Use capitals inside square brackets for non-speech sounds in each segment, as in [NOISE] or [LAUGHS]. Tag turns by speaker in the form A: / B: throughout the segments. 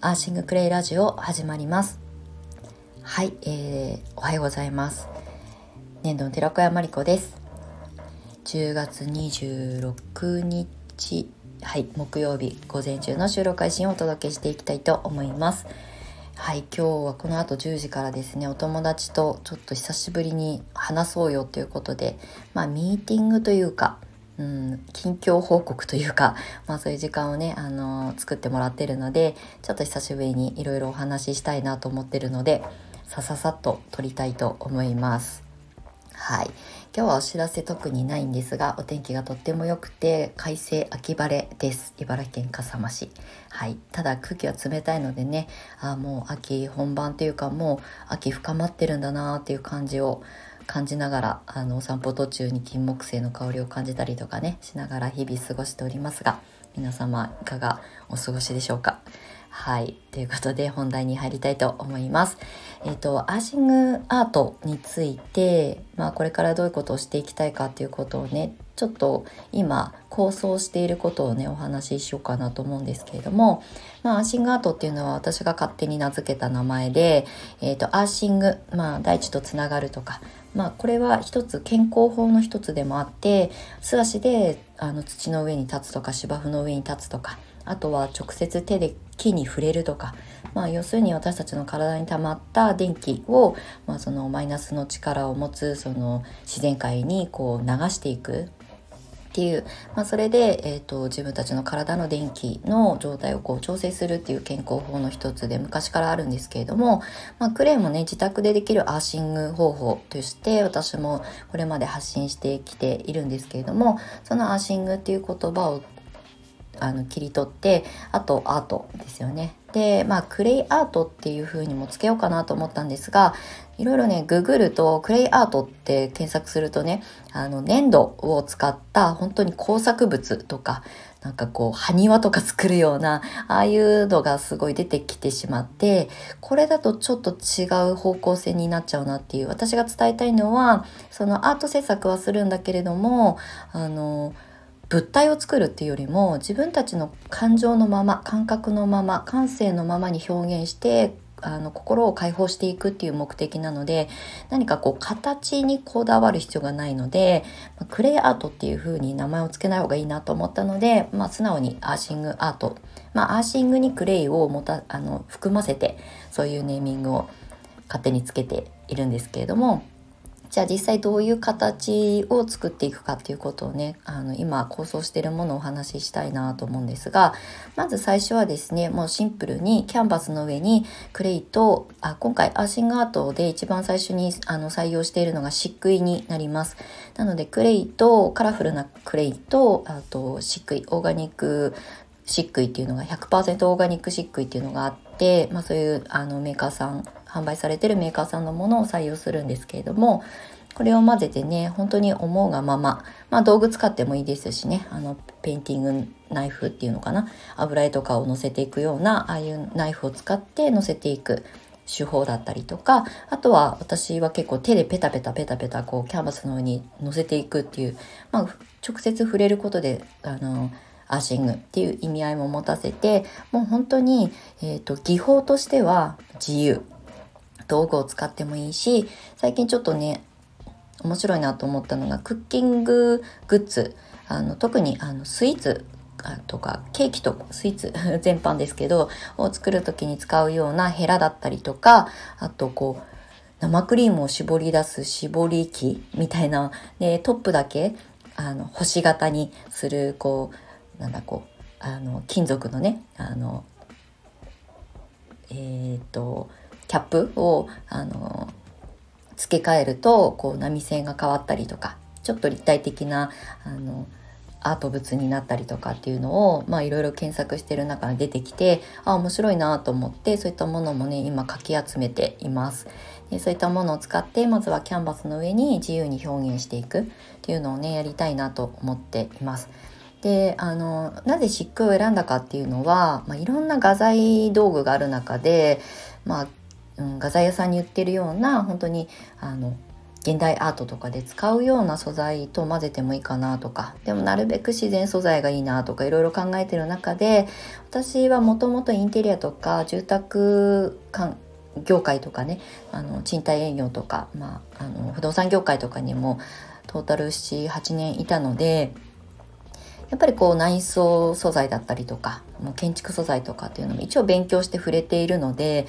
A: アーシングクレイラジオ始まります。はい、えー、おはようございます。年度の寺子屋真理子です。10月26日はい木曜日午前中の収録配信をお届けしていきたいと思います。はい今日はこの後10時からですねお友達とちょっと久しぶりに話そうよということでまあミーティングというかうん、近況報告というか、[LAUGHS] まあ、そういう時間をね、あのー、作ってもらってるのでちょっと久しぶりにいろいろお話ししたいなと思ってるのでさささっと撮りたいと思います。はい。今日はお知らせ特にないんですがお天気がとっても良くて快晴秋晴れです。茨城県笠間市。はい。ただ空気は冷たいのでねあもう秋本番というかもう秋深まってるんだなっていう感じを感じながらあのお散歩途中に金木犀の香りを感じたりとかねしながら日々過ごしておりますが皆様いかがお過ごしでしょうか？はい。ということで本題に入りたいと思います。えっ、ー、と、アーシングアートについて、まあこれからどういうことをしていきたいかっていうことをね、ちょっと今構想していることをね、お話ししようかなと思うんですけれども、まあアーシングアートっていうのは私が勝手に名付けた名前で、えっ、ー、と、アーシング、まあ大地とつながるとか、まあ、これは一つ健康法の一つでもあって素足であの土の上に立つとか芝生の上に立つとかあとは直接手で木に触れるとか、まあ、要するに私たちの体に溜まった電気を、まあ、そのマイナスの力を持つその自然界にこう流していく。っていう、まあ、それで、えーと、自分たちの体の電気の状態をこう調整するっていう健康法の一つで昔からあるんですけれども、まあ、クレイもね自宅でできるアーシング方法として私もこれまで発信してきているんですけれども。そのアーシングっていう言葉をあの切り取ってあとアートですよね。でまあクレイアートっていう風にもつけようかなと思ったんですがいろいろねググるとクレイアートって検索するとねあの粘土を使った本当に工作物とかなんかこう埴輪とか作るようなああいうのがすごい出てきてしまってこれだとちょっと違う方向性になっちゃうなっていう私が伝えたいのはそのアート制作はするんだけれどもあの物体を作るっていうよりも自分たちの感情のまま感覚のまま感性のままに表現してあの心を解放していくっていう目的なので何かこう形にこだわる必要がないのでクレイアートっていう風に名前を付けない方がいいなと思ったので、まあ、素直にアーシングアート、まあ、アーシングにクレイをもたあの含ませてそういうネーミングを勝手につけているんですけれどもじゃあ実際どういう形を作っていくかっていうことをねあの今構想してるものをお話ししたいなと思うんですがまず最初はですねもうシンプルにキャンバスの上にクレイとあ今回アーシングアートで一番最初にあの採用しているのが漆喰になります。なのでクレイとカラフルなクレイとあと漆喰オーガニック漆喰っていうのが100%オーガニック漆喰っていうのがあって、まあ、そういうあのメーカーさん販売されてるメーカーさんのものを採用するんですけれどもこれを混ぜてね本当に思うがまま、まあ、道具使ってもいいですしねあのペインティングナイフっていうのかな油絵とかを乗せていくようなああいうナイフを使って乗せていく手法だったりとかあとは私は結構手でペタペタペタペタこうキャンバスの上に乗せていくっていう、まあ、直接触れることであのアーシングっていう意味合いも持たせてもう本当に、えーと技法としては自由。道具を使ってもいいし最近ちょっとね面白いなと思ったのがクッキンググッズ。あの特にあのスイーツとかケーキとスイーツ [LAUGHS] 全般ですけどを作る時に使うようなヘラだったりとかあとこう生クリームを絞り出す絞り機みたいなでトップだけあの星型にするこうなんだこうあの金属のねあのえっ、ー、とキャップをあの付け替えるとこう波線が変わったりとかちょっと立体的なあのアート物になったりとかっていうのをまあいろいろ検索してる中に出てきてあ面白いなと思ってそういったものもね今かき集めています。でそういったものを使ってまずはキャンバスの上に自由に表現していくっていうのをねやりたいなと思っています。であのなぜ漆喰を選んだかっていうのは、まあ、いろんな画材道具がある中で、まあ、うん、画材屋さんに売ってるような本当にあの現代アートとかで使うような素材と混ぜてもいいかなとかでもなるべく自然素材がいいなとかいろいろ考えてる中で私はもともとインテリアとか住宅業界とかねあの賃貸営業とか、まあ、あの不動産業界とかにもトータル78年いたのでやっぱりこう内装素材だったりとか建築素材とかっていうのも一応勉強して触れているので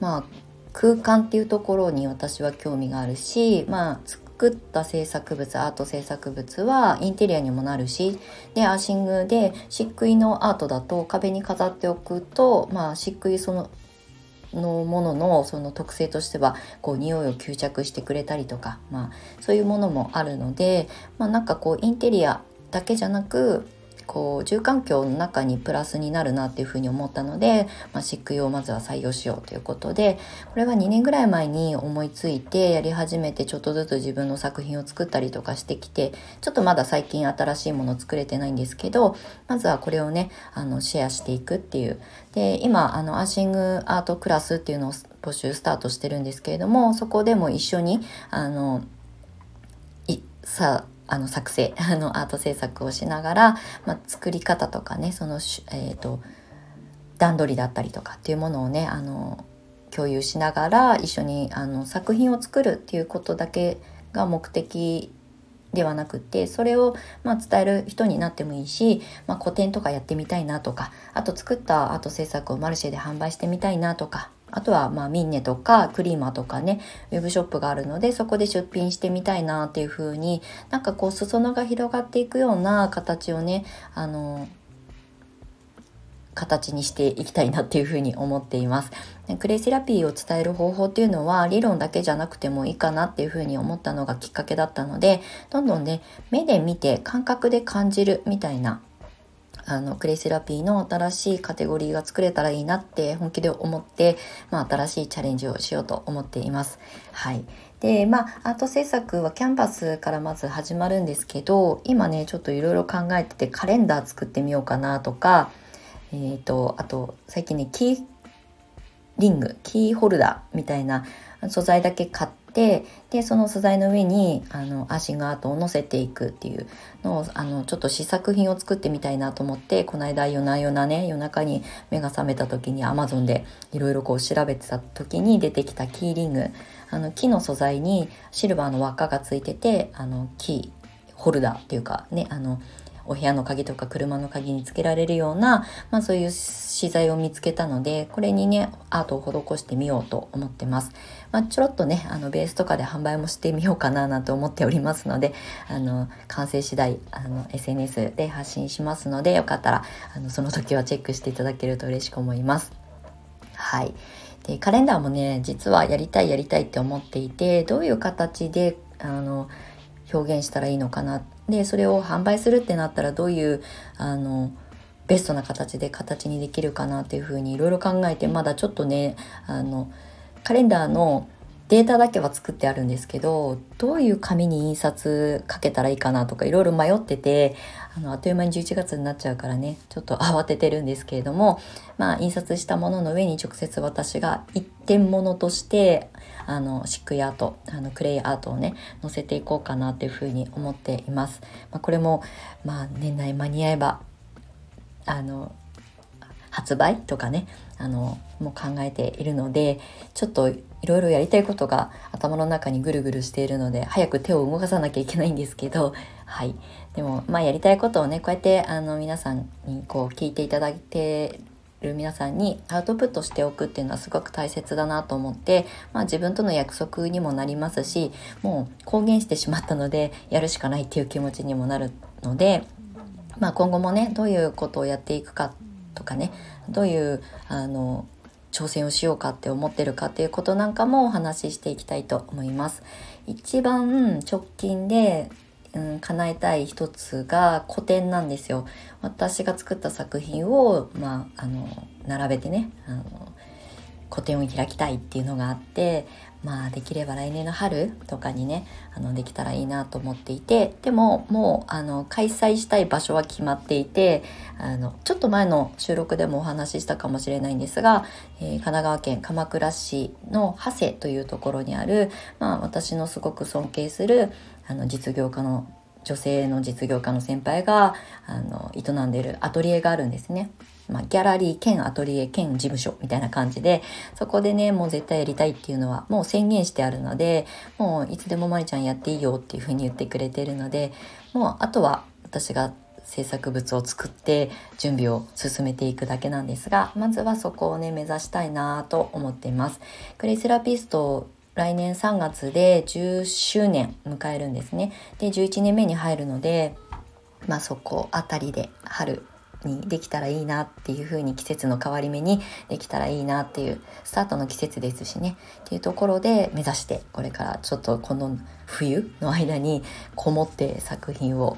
A: まあ空間っていうところに私は興味があるしまあ作った制作物アート制作物はインテリアにもなるしでアーシングで漆喰のアートだと壁に飾っておくとまあ漆喰そののもののその特性としてはこう匂いを吸着してくれたりとか、まあ、そういうものもあるので、まあ、なんかこうインテリアだけじゃなくこう住環境の中にプラスになるなっていうふうに思ったので、まあ、漆喰をまずは採用しようということでこれは2年ぐらい前に思いついてやり始めてちょっとずつ自分の作品を作ったりとかしてきてちょっとまだ最近新しいもの作れてないんですけどまずはこれをねあのシェアしていくっていう。で今あのアーシングアートクラスっていうのを募集スタートしてるんですけれどもそこでも一緒にあのさああの作成 [LAUGHS] あのアート制作をしながら、まあ、作り方とかねその、えーと、段取りだったりとかっていうものをねあの共有しながら一緒にあの作品を作るっていうことだけが目的ではなくてそれをま伝える人になってもいいし、まあ、個展とかやってみたいなとかあと作ったアート制作をマルシェで販売してみたいなとかあとはまあミンネとかクリーマとかねウェブショップがあるのでそこで出品してみたいなっていう風になんかこう裾野が広がっていくような形をねあの形にしていきたいなっていうふうに思っています。クレイセラピーを伝える方法っていうのは理論だけじゃなくてもいいかなっていうふうに思ったのがきっかけだったのでどんどんね目で見て感覚で感じるみたいなあのクレイセラピーの新しいカテゴリーが作れたらいいなって本気で思って、まあ、新しいチャレンジをしようと思っています。はい、でまあアート制作はキャンバスからまず始まるんですけど今ねちょっといろいろ考えててカレンダー作ってみようかなとかえっ、ー、とあと最近ねキーリングキーホルダーみたいな素材だけ買ってでその素材の上にあのアーシングアートを載せていくっていうのをあのちょっと試作品を作ってみたいなと思ってこの間夜な夜なね夜中に目が覚めた時に Amazon でいろいろこう調べてた時に出てきたキーリング。あの木の素材にシルバーの輪っかがついててあのキーホルダーっていうかねあのお部屋の鍵とか車の鍵につけられるような、まあ、そういう資材を見つけたのでこれにねアートを施してみようと思ってます。まあ、ちょろっとねあのベースとかで販売もしてみようかななんて思っておりますのであの完成次第あの SNS で発信しますのでよかったらあのその時はチェックしていただけると嬉しく思います。はいでカレンダーもね実はやりたいやりたいって思っていてどういう形であの表現したらいいのかなでそれを販売するってなったらどういうあのベストな形で形にできるかなっていうふうにいろいろ考えてまだちょっとねあのカレンダーのデータだけは作ってあるんですけどどういう紙に印刷かけたらいいかなとかいろいろ迷っててあのあっという間に11月になっちゃうからねちょっと慌ててるんですけれどもまあ印刷したものの上に直接私が一点物としてあのシックアートあのクレイアートをね載せていこうかなっていうふうに思っています。まあ、これもまあ年内間に合えばあの発売とかねあのも考えているのでちょっといろいろやりたいことが頭の中にぐるぐるしているので早く手を動かさなきゃいけないんですけど [LAUGHS] はい。でもまあやりたいことをねこうやってあの皆さんにこう聞いていただいてる皆さんにアウトプットしておくっていうのはすごく大切だなと思って、まあ、自分との約束にもなりますしもう公言してしまったのでやるしかないっていう気持ちにもなるので、まあ、今後もねどういうことをやっていくかとかねどういうあの挑戦をしようかって思ってるかっていうことなんかもお話ししていきたいと思います。一番直近で、うん、叶えたい一つが古典なんですよ。私が作った作品を、まあ、あの並べてねあの個展を開きたいっていうのがあって、まあできれば来年の春とかにねあのできたらいいなと思っていてでももうあの開催したい場所は決まっていてあのちょっと前の収録でもお話ししたかもしれないんですが、えー、神奈川県鎌倉市の長谷というところにある、まあ、私のすごく尊敬するあの実業家の女性の実業家の先輩があの営んでるアトリエがあるんですね。まあ、ギャラリー兼アトリエ兼事務所みたいな感じで、そこでね、もう絶対やりたいっていうのはもう宣言してあるので、もういつでもまりちゃんやっていいよっていうふうに言ってくれてるので、もうあとは私が制作物を作って準備を進めていくだけなんですが、まずはそこをね、目指したいなと思っています。クレイセラピスト来年3月で10周年迎えるんですね。で、11年目に入るので、まあそこあたりで春にできたらいいなっていう風に季節の変わり目にできたらいいなっていうスタートの季節ですしねっていうところで目指してこれからちょっとこの冬の間にこもって作品を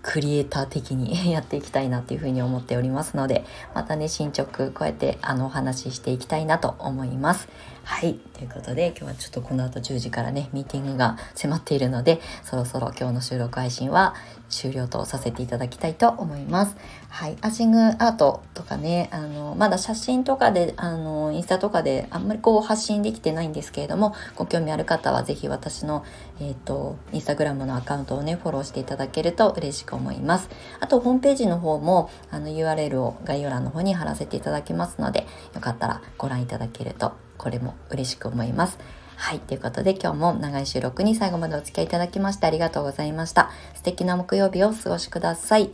A: クリエイター的に [LAUGHS] やっていきたいなっていうふうに思っておりますのでまたね進捗こうやってあのお話ししていきたいなと思います。はい。ということで、今日はちょっとこの後10時からね、ミーティングが迫っているので、そろそろ今日の収録配信は終了とさせていただきたいと思います。はい。アーシングアートとかね、あの、まだ写真とかで、あの、インスタとかであんまりこう発信できてないんですけれども、ご興味ある方はぜひ私の、えっ、ー、と、インスタグラムのアカウントをね、フォローしていただけると嬉しく思います。あと、ホームページの方も、あの、URL を概要欄の方に貼らせていただきますので、よかったらご覧いただけるとこれも嬉しく思います。はい。ということで今日も長い収録に最後までお付き合いいただきましてありがとうございました。素敵な木曜日をお過ごしください。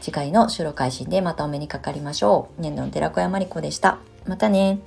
A: 次回の収録配信でまたお目にかかりましょう。年度の寺子屋まりこでした。またね。